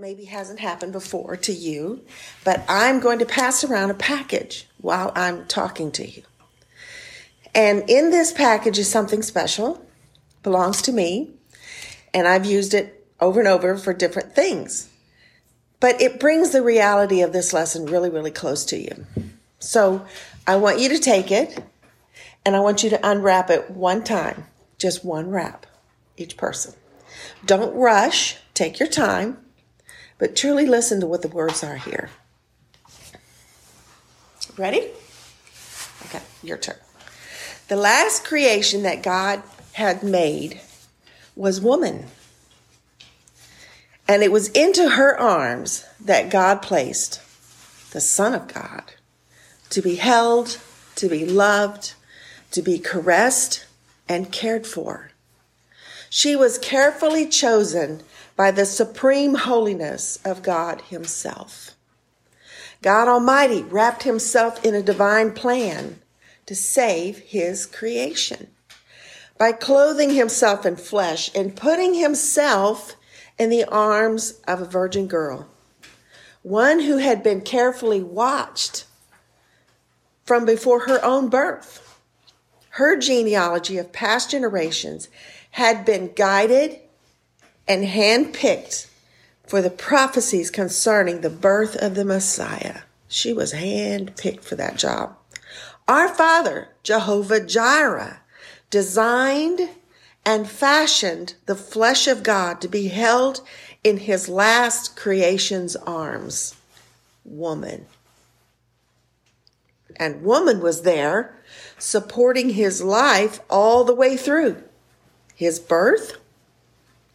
maybe hasn't happened before to you, but I'm going to pass around a package while I'm talking to you. And in this package is something special, belongs to me, and I've used it over and over for different things. But it brings the reality of this lesson really, really close to you. So I want you to take it and I want you to unwrap it one time, just one wrap, each person. Don't rush, take your time, but truly listen to what the words are here. Ready? Okay, your turn. The last creation that God had made was woman. And it was into her arms that God placed the Son of God to be held, to be loved, to be caressed, and cared for. She was carefully chosen by the supreme holiness of God Himself. God Almighty wrapped Himself in a divine plan to save His creation by clothing Himself in flesh and putting Himself in the arms of a virgin girl, one who had been carefully watched from before her own birth. Her genealogy of past generations had been guided and handpicked for the prophecies concerning the birth of the Messiah. She was handpicked for that job. Our Father, Jehovah Jireh, designed and fashioned the flesh of God to be held in his last creation's arms. Woman. And woman was there supporting his life all the way through his birth,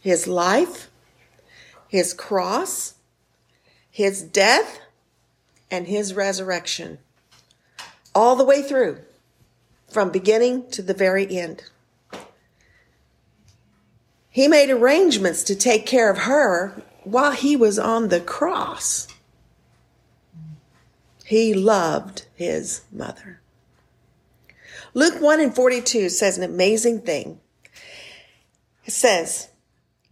his life, his cross, his death, and his resurrection. All the way through, from beginning to the very end. He made arrangements to take care of her while he was on the cross. He loved his mother. Luke 1 and 42 says an amazing thing. It says,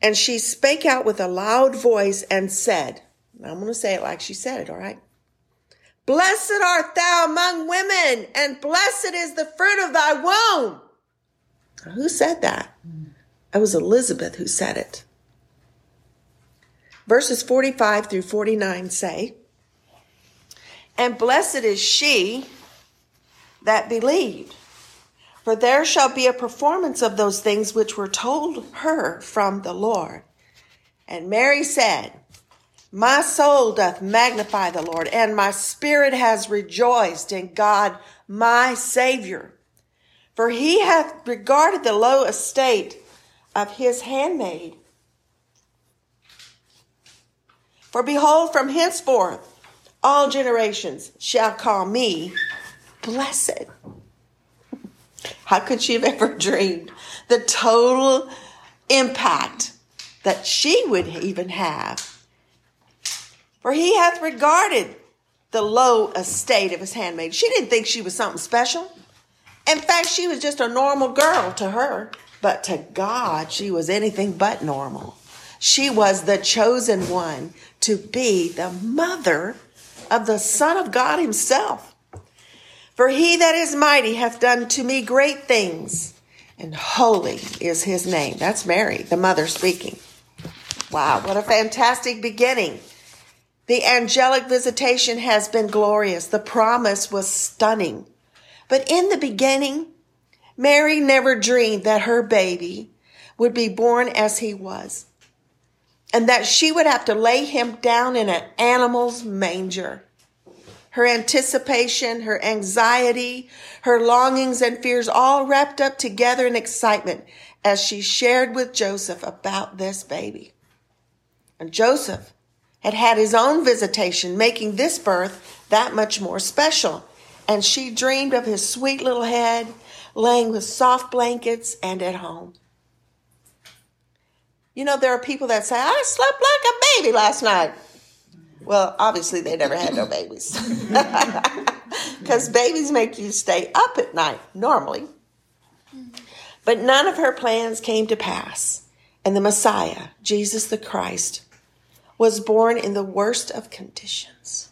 And she spake out with a loud voice and said, I'm going to say it like she said it, all right? Blessed art thou among women, and blessed is the fruit of thy womb. Who said that? It was Elizabeth who said it. Verses 45 through 49 say, And blessed is she that believed for there shall be a performance of those things which were told her from the Lord. And Mary said, My soul doth magnify the Lord, and my spirit has rejoiced in God my Savior. For he hath regarded the low estate of his handmaid. For behold, from henceforth all generations shall call me blessed. How could she have ever dreamed the total impact that she would even have? For he hath regarded the low estate of his handmaid. She didn't think she was something special. In fact, she was just a normal girl to her, but to God, she was anything but normal. She was the chosen one to be the mother of the Son of God Himself. For he that is mighty hath done to me great things, and holy is his name. That's Mary, the mother speaking. Wow, what a fantastic beginning. The angelic visitation has been glorious. The promise was stunning. But in the beginning, Mary never dreamed that her baby would be born as he was and that she would have to lay him down in an animal's manger her anticipation, her anxiety, her longings and fears all wrapped up together in excitement as she shared with Joseph about this baby. And Joseph had had his own visitation, making this birth that much more special. And she dreamed of his sweet little head laying with soft blankets and at home. You know, there are people that say, I slept like a baby last night. Well, obviously, they never had no babies. Because babies make you stay up at night, normally. But none of her plans came to pass. And the Messiah, Jesus the Christ, was born in the worst of conditions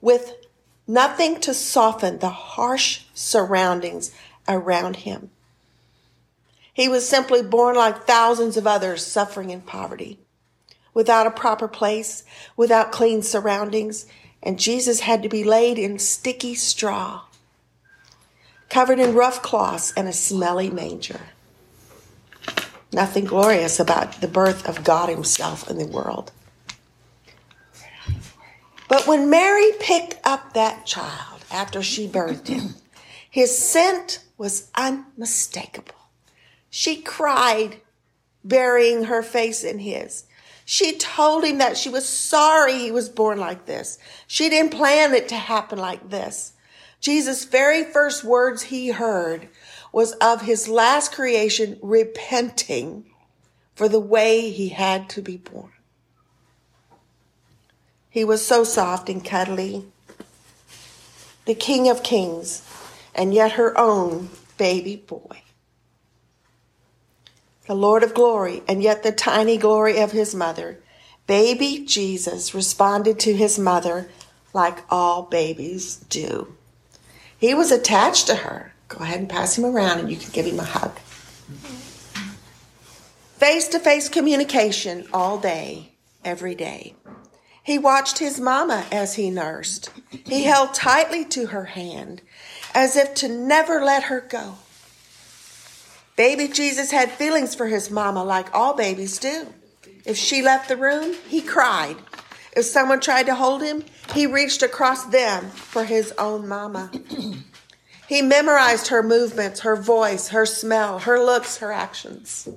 with nothing to soften the harsh surroundings around him. He was simply born like thousands of others suffering in poverty, without a proper place, without clean surroundings, and Jesus had to be laid in sticky straw, covered in rough cloths and a smelly manger. Nothing glorious about the birth of God Himself in the world. But when Mary picked up that child after she birthed him, his scent was unmistakable. She cried, burying her face in his. She told him that she was sorry he was born like this. She didn't plan it to happen like this. Jesus' very first words he heard was of his last creation repenting for the way he had to be born. He was so soft and cuddly, the King of Kings, and yet her own baby boy. The Lord of glory, and yet the tiny glory of his mother. Baby Jesus responded to his mother like all babies do. He was attached to her. Go ahead and pass him around and you can give him a hug. Face to face communication all day, every day. He watched his mama as he nursed. He held tightly to her hand as if to never let her go. Baby Jesus had feelings for his mama like all babies do. If she left the room, he cried. If someone tried to hold him, he reached across them for his own mama. he memorized her movements, her voice, her smell, her looks, her actions.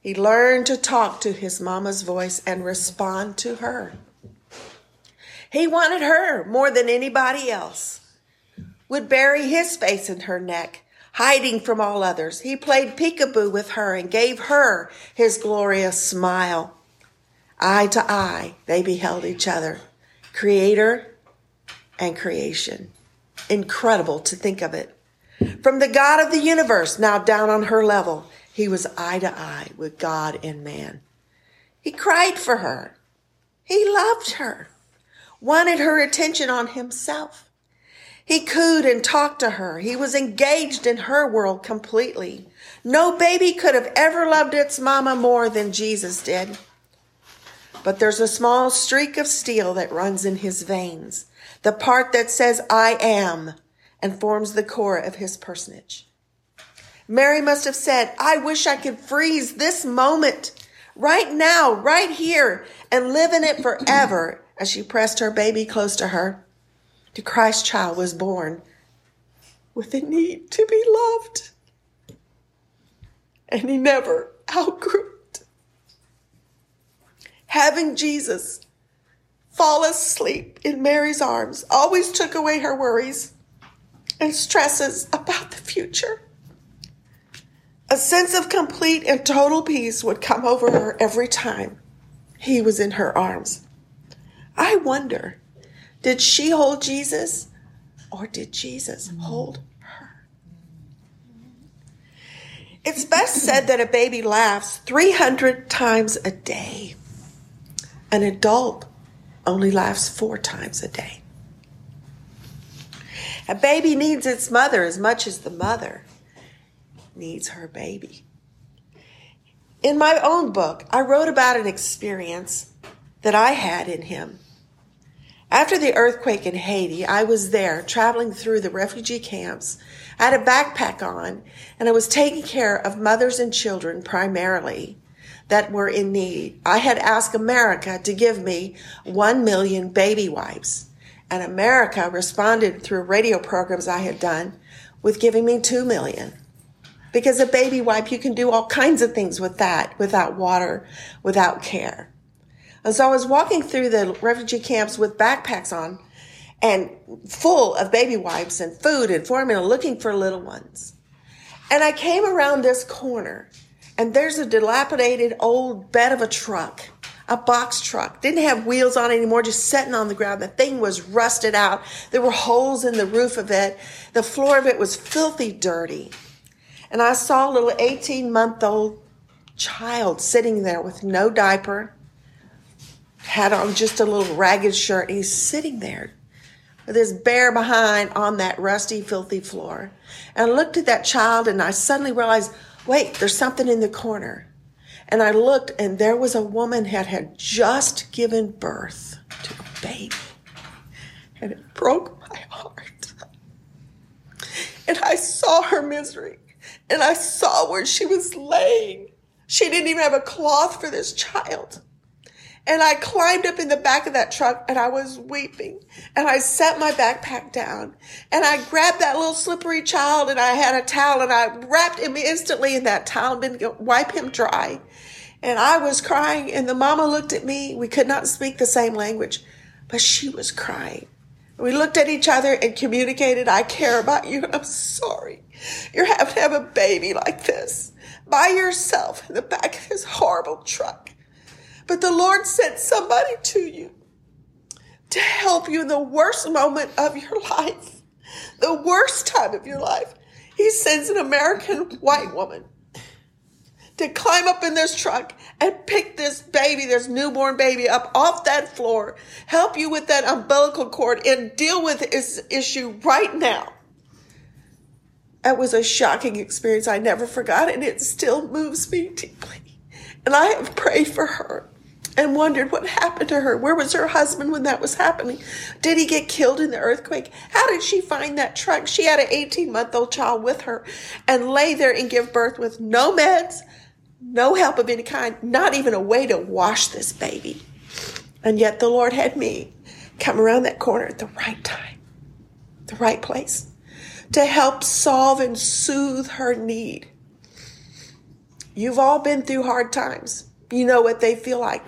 He learned to talk to his mama's voice and respond to her. He wanted her more than anybody else. Would bury his face in her neck, hiding from all others. He played peekaboo with her and gave her his glorious smile. Eye to eye, they beheld each other, creator and creation. Incredible to think of it. From the God of the universe, now down on her level, he was eye to eye with God and man. He cried for her. He loved her wanted her attention on himself. He cooed and talked to her. He was engaged in her world completely. No baby could have ever loved its mama more than Jesus did. But there's a small streak of steel that runs in his veins, the part that says, I am, and forms the core of his personage. Mary must have said, I wish I could freeze this moment right now, right here, and live in it forever as she pressed her baby close to her, the Christ child was born with a need to be loved. And he never outgrew it. Having Jesus fall asleep in Mary's arms always took away her worries and stresses about the future. A sense of complete and total peace would come over her every time he was in her arms. I wonder, did she hold Jesus or did Jesus hold her? It's best said that a baby laughs 300 times a day. An adult only laughs four times a day. A baby needs its mother as much as the mother needs her baby. In my own book, I wrote about an experience that I had in him after the earthquake in Haiti, I was there traveling through the refugee camps. I had a backpack on and I was taking care of mothers and children primarily that were in need. I had asked America to give me one million baby wipes and America responded through radio programs I had done with giving me two million. Because a baby wipe, you can do all kinds of things with that without water, without care. And so I was walking through the refugee camps with backpacks on and full of baby wipes and food and formula looking for little ones. And I came around this corner and there's a dilapidated old bed of a truck, a box truck. Didn't have wheels on anymore, just sitting on the ground. The thing was rusted out. There were holes in the roof of it. The floor of it was filthy dirty. And I saw a little 18 month old child sitting there with no diaper, had on just a little ragged shirt. And he's sitting there with his bare behind on that rusty, filthy floor. And I looked at that child and I suddenly realized, wait, there's something in the corner. And I looked and there was a woman that had just given birth to a baby. And it broke my heart. And I saw her misery and I saw where she was laying. She didn't even have a cloth for this child. And I climbed up in the back of that truck and I was weeping. And I set my backpack down and I grabbed that little slippery child and I had a towel and I wrapped him instantly in that towel and wipe him dry. And I was crying and the mama looked at me. We could not speak the same language, but she was crying. We looked at each other and communicated, I care about you I'm sorry. You're having to have a baby like this by yourself in the back of this horrible truck. But the Lord sent somebody to you to help you in the worst moment of your life, the worst time of your life. He sends an American white woman to climb up in this truck and pick this baby, this newborn baby up off that floor, help you with that umbilical cord and deal with this issue right now. That was a shocking experience I never forgot and it still moves me deeply. And I have prayed for her and wondered what happened to her. Where was her husband when that was happening? Did he get killed in the earthquake? How did she find that truck? She had an 18 month old child with her and lay there and give birth with no meds, no help of any kind, not even a way to wash this baby. And yet the Lord had me come around that corner at the right time, the right place to help solve and soothe her need. You've all been through hard times. You know what they feel like.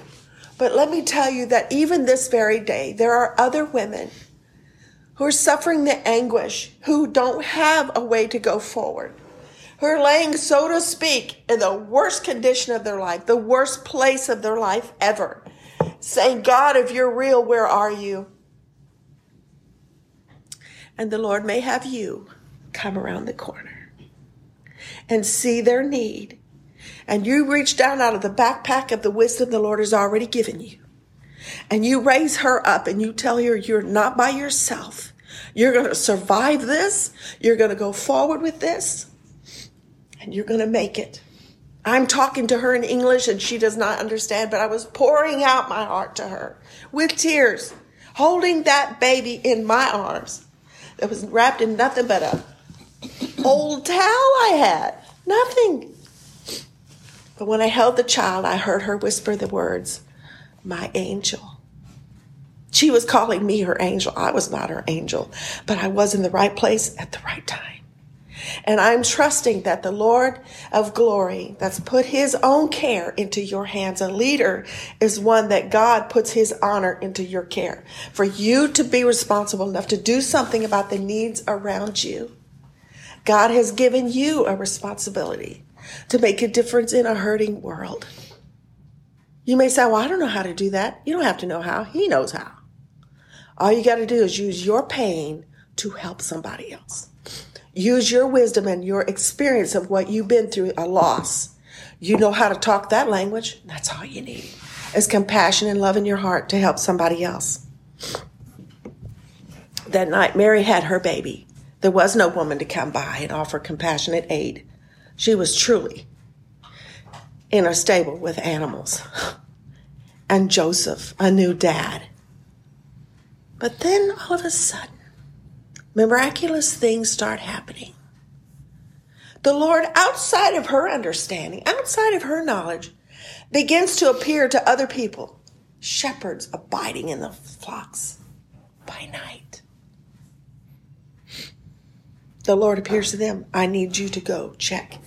But let me tell you that even this very day, there are other women who are suffering the anguish, who don't have a way to go forward, who are laying, so to speak, in the worst condition of their life, the worst place of their life ever, saying, God, if you're real, where are you? And the Lord may have you come around the corner and see their need and you reach down out of the backpack of the wisdom the Lord has already given you, and you raise her up and you tell her you're not by yourself. You're going to survive this. You're going to go forward with this, and you're going to make it. I'm talking to her in English and she does not understand, but I was pouring out my heart to her with tears, holding that baby in my arms that was wrapped in nothing but a old towel I had. Nothing. But when I held the child, I heard her whisper the words, My angel. She was calling me her angel. I was not her angel, but I was in the right place at the right time. And I'm trusting that the Lord of glory that's put his own care into your hands, a leader is one that God puts his honor into your care. For you to be responsible enough to do something about the needs around you. God has given you a responsibility to make a difference in a hurting world. You may say, Well, I don't know how to do that. You don't have to know how, He knows how. All you got to do is use your pain to help somebody else. Use your wisdom and your experience of what you've been through, a loss. You know how to talk that language. That's all you need. Is compassion and love in your heart to help somebody else. That night, Mary had her baby. There was no woman to come by and offer compassionate aid. She was truly in a stable with animals. And Joseph, a new dad. But then all of a sudden, miraculous things start happening. The Lord, outside of her understanding, outside of her knowledge, begins to appear to other people, shepherds abiding in the flocks by night the Lord appears to them. I need you to go check.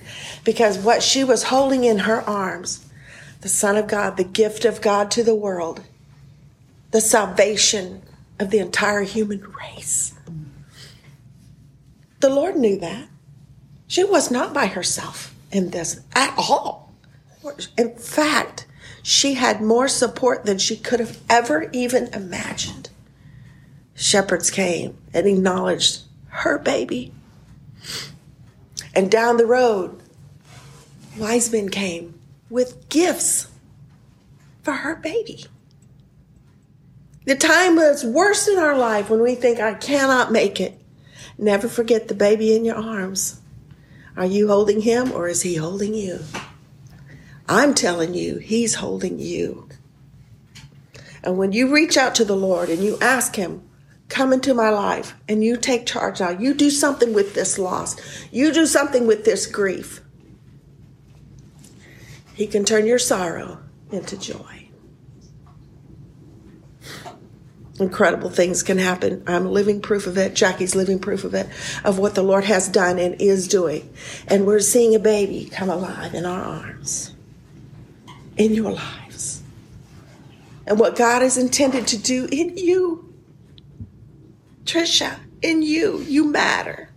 Because what she was holding in her arms, the Son of God, the gift of God to the world, the salvation of the entire human race. The Lord knew that. She was not by herself in this at all. In fact, she had more support than she could have ever even imagined. Shepherds came and acknowledged her baby and down the road, wise men came with gifts for her baby. The time that's worst in our life when we think, I cannot make it. Never forget the baby in your arms. Are you holding him or is he holding you? I'm telling you, he's holding you. And when you reach out to the Lord and you ask him, come into my life and you take charge now, you do something with this loss, you do something with this grief, he can turn your sorrow into joy. incredible things can happen. I'm living proof of it. Jackie's living proof of it, of what the Lord has done and is doing. And we're seeing a baby come alive in our arms, in your lives. And what God has intended to do in you. Trisha, in you, you matter.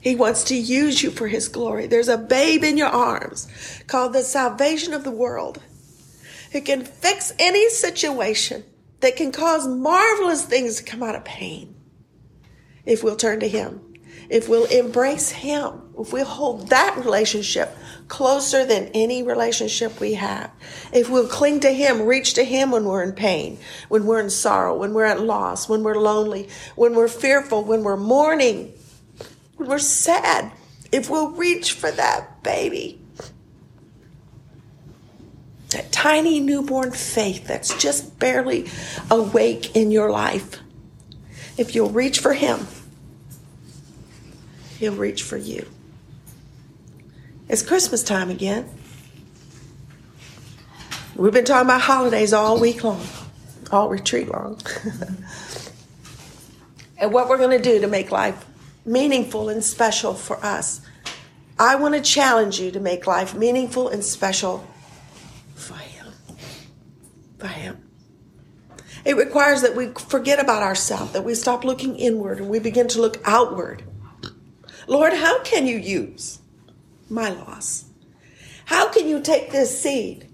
He wants to use you for his glory. There's a babe in your arms called the salvation of the world who can fix any situation that can cause marvelous things to come out of pain if we'll turn to Him, if we'll embrace Him, if we'll hold that relationship closer than any relationship we have, if we'll cling to Him, reach to Him when we're in pain, when we're in sorrow, when we're at loss, when we're lonely, when we're fearful, when we're mourning, when we're sad, if we'll reach for that baby that tiny newborn faith that's just barely awake in your life, if you'll reach for Him, He'll reach for you. It's Christmas time again. We've been talking about holidays all week long, all retreat long. and what we're going to do to make life meaningful and special for us. I want to challenge you to make life meaningful and special for him. For Him. It requires that we forget about ourselves, that we stop looking inward and we begin to look outward. Lord, how can you use my loss? How can you take this seed,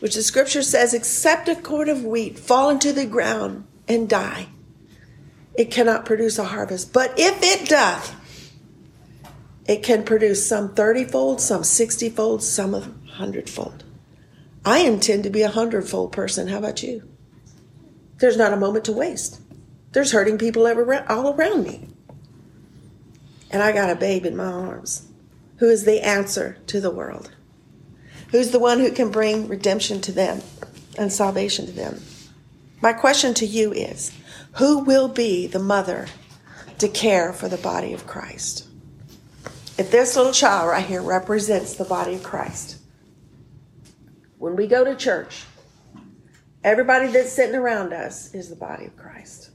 which the scripture says, except a corn of wheat fall into the ground and die? It cannot produce a harvest. But if it doth, it can produce some 30 fold, some 60 fold, some a hundredfold. I intend to be a hundredfold person. How about you? There's not a moment to waste. There's hurting people all around me. And I got a babe in my arms who is the answer to the world, who's the one who can bring redemption to them and salvation to them. My question to you is who will be the mother to care for the body of Christ? If this little child right here represents the body of Christ, when we go to church, everybody that's sitting around us is the body of Christ.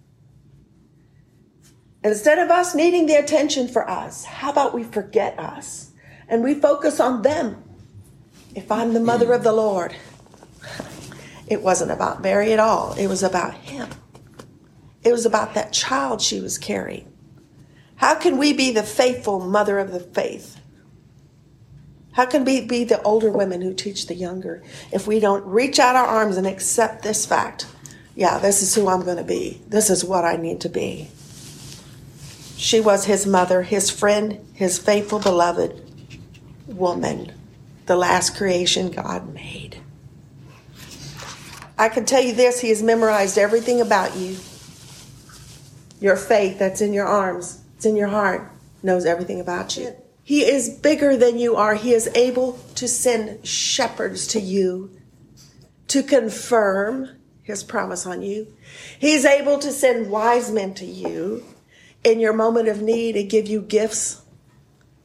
Instead of us needing the attention for us, how about we forget us and we focus on them? If I'm the mother of the Lord, it wasn't about Mary at all. It was about him. It was about that child she was carrying. How can we be the faithful mother of the faith? How can we be the older women who teach the younger if we don't reach out our arms and accept this fact? Yeah, this is who I'm going to be. This is what I need to be. She was his mother, his friend, his faithful, beloved woman, the last creation God made. I can tell you this He has memorized everything about you. Your faith that's in your arms, it's in your heart, knows everything about you. He is bigger than you are. He is able to send shepherds to you to confirm his promise on you. He's able to send wise men to you in your moment of need and give you gifts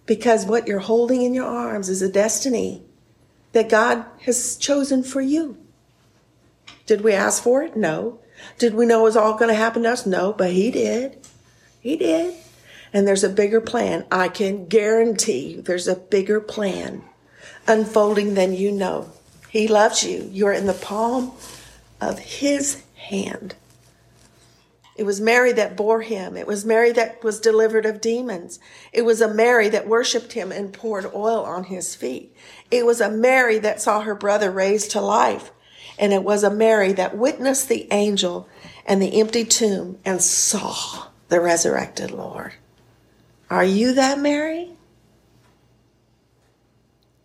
because what you're holding in your arms is a destiny that God has chosen for you. Did we ask for it? No. Did we know it was all going to happen to us? No, but He did. He did. And there's a bigger plan. I can guarantee you there's a bigger plan unfolding than you know. He loves you. You're in the palm of His hand. It was Mary that bore him. It was Mary that was delivered of demons. It was a Mary that worshiped him and poured oil on his feet. It was a Mary that saw her brother raised to life. And it was a Mary that witnessed the angel and the empty tomb and saw the resurrected Lord. Are you that Mary?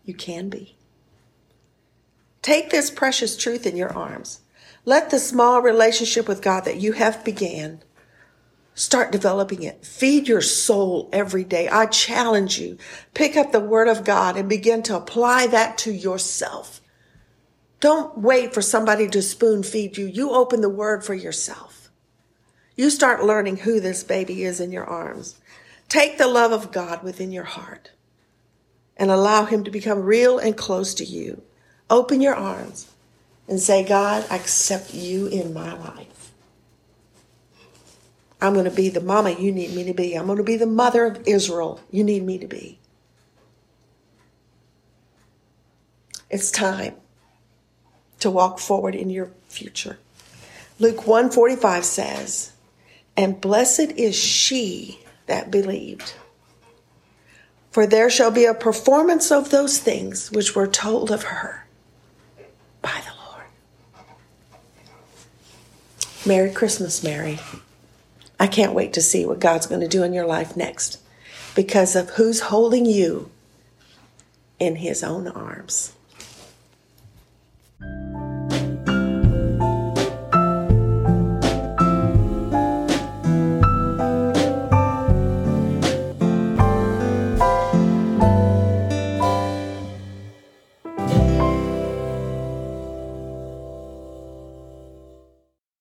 You can be. Take this precious truth in your arms. Let the small relationship with God that you have began start developing it. Feed your soul every day. I challenge you. Pick up the word of God and begin to apply that to yourself. Don't wait for somebody to spoon feed you. You open the word for yourself. You start learning who this baby is in your arms. Take the love of God within your heart and allow him to become real and close to you. Open your arms and say, God, I accept you in my life. I'm going to be the mama you need me to be. I'm going to be the mother of Israel you need me to be. It's time to walk forward in your future. Luke 145 says, And blessed is she that believed. For there shall be a performance of those things which were told of her by the Lord. Merry Christmas, Mary. I can't wait to see what God's going to do in your life next because of who's holding you in his own arms.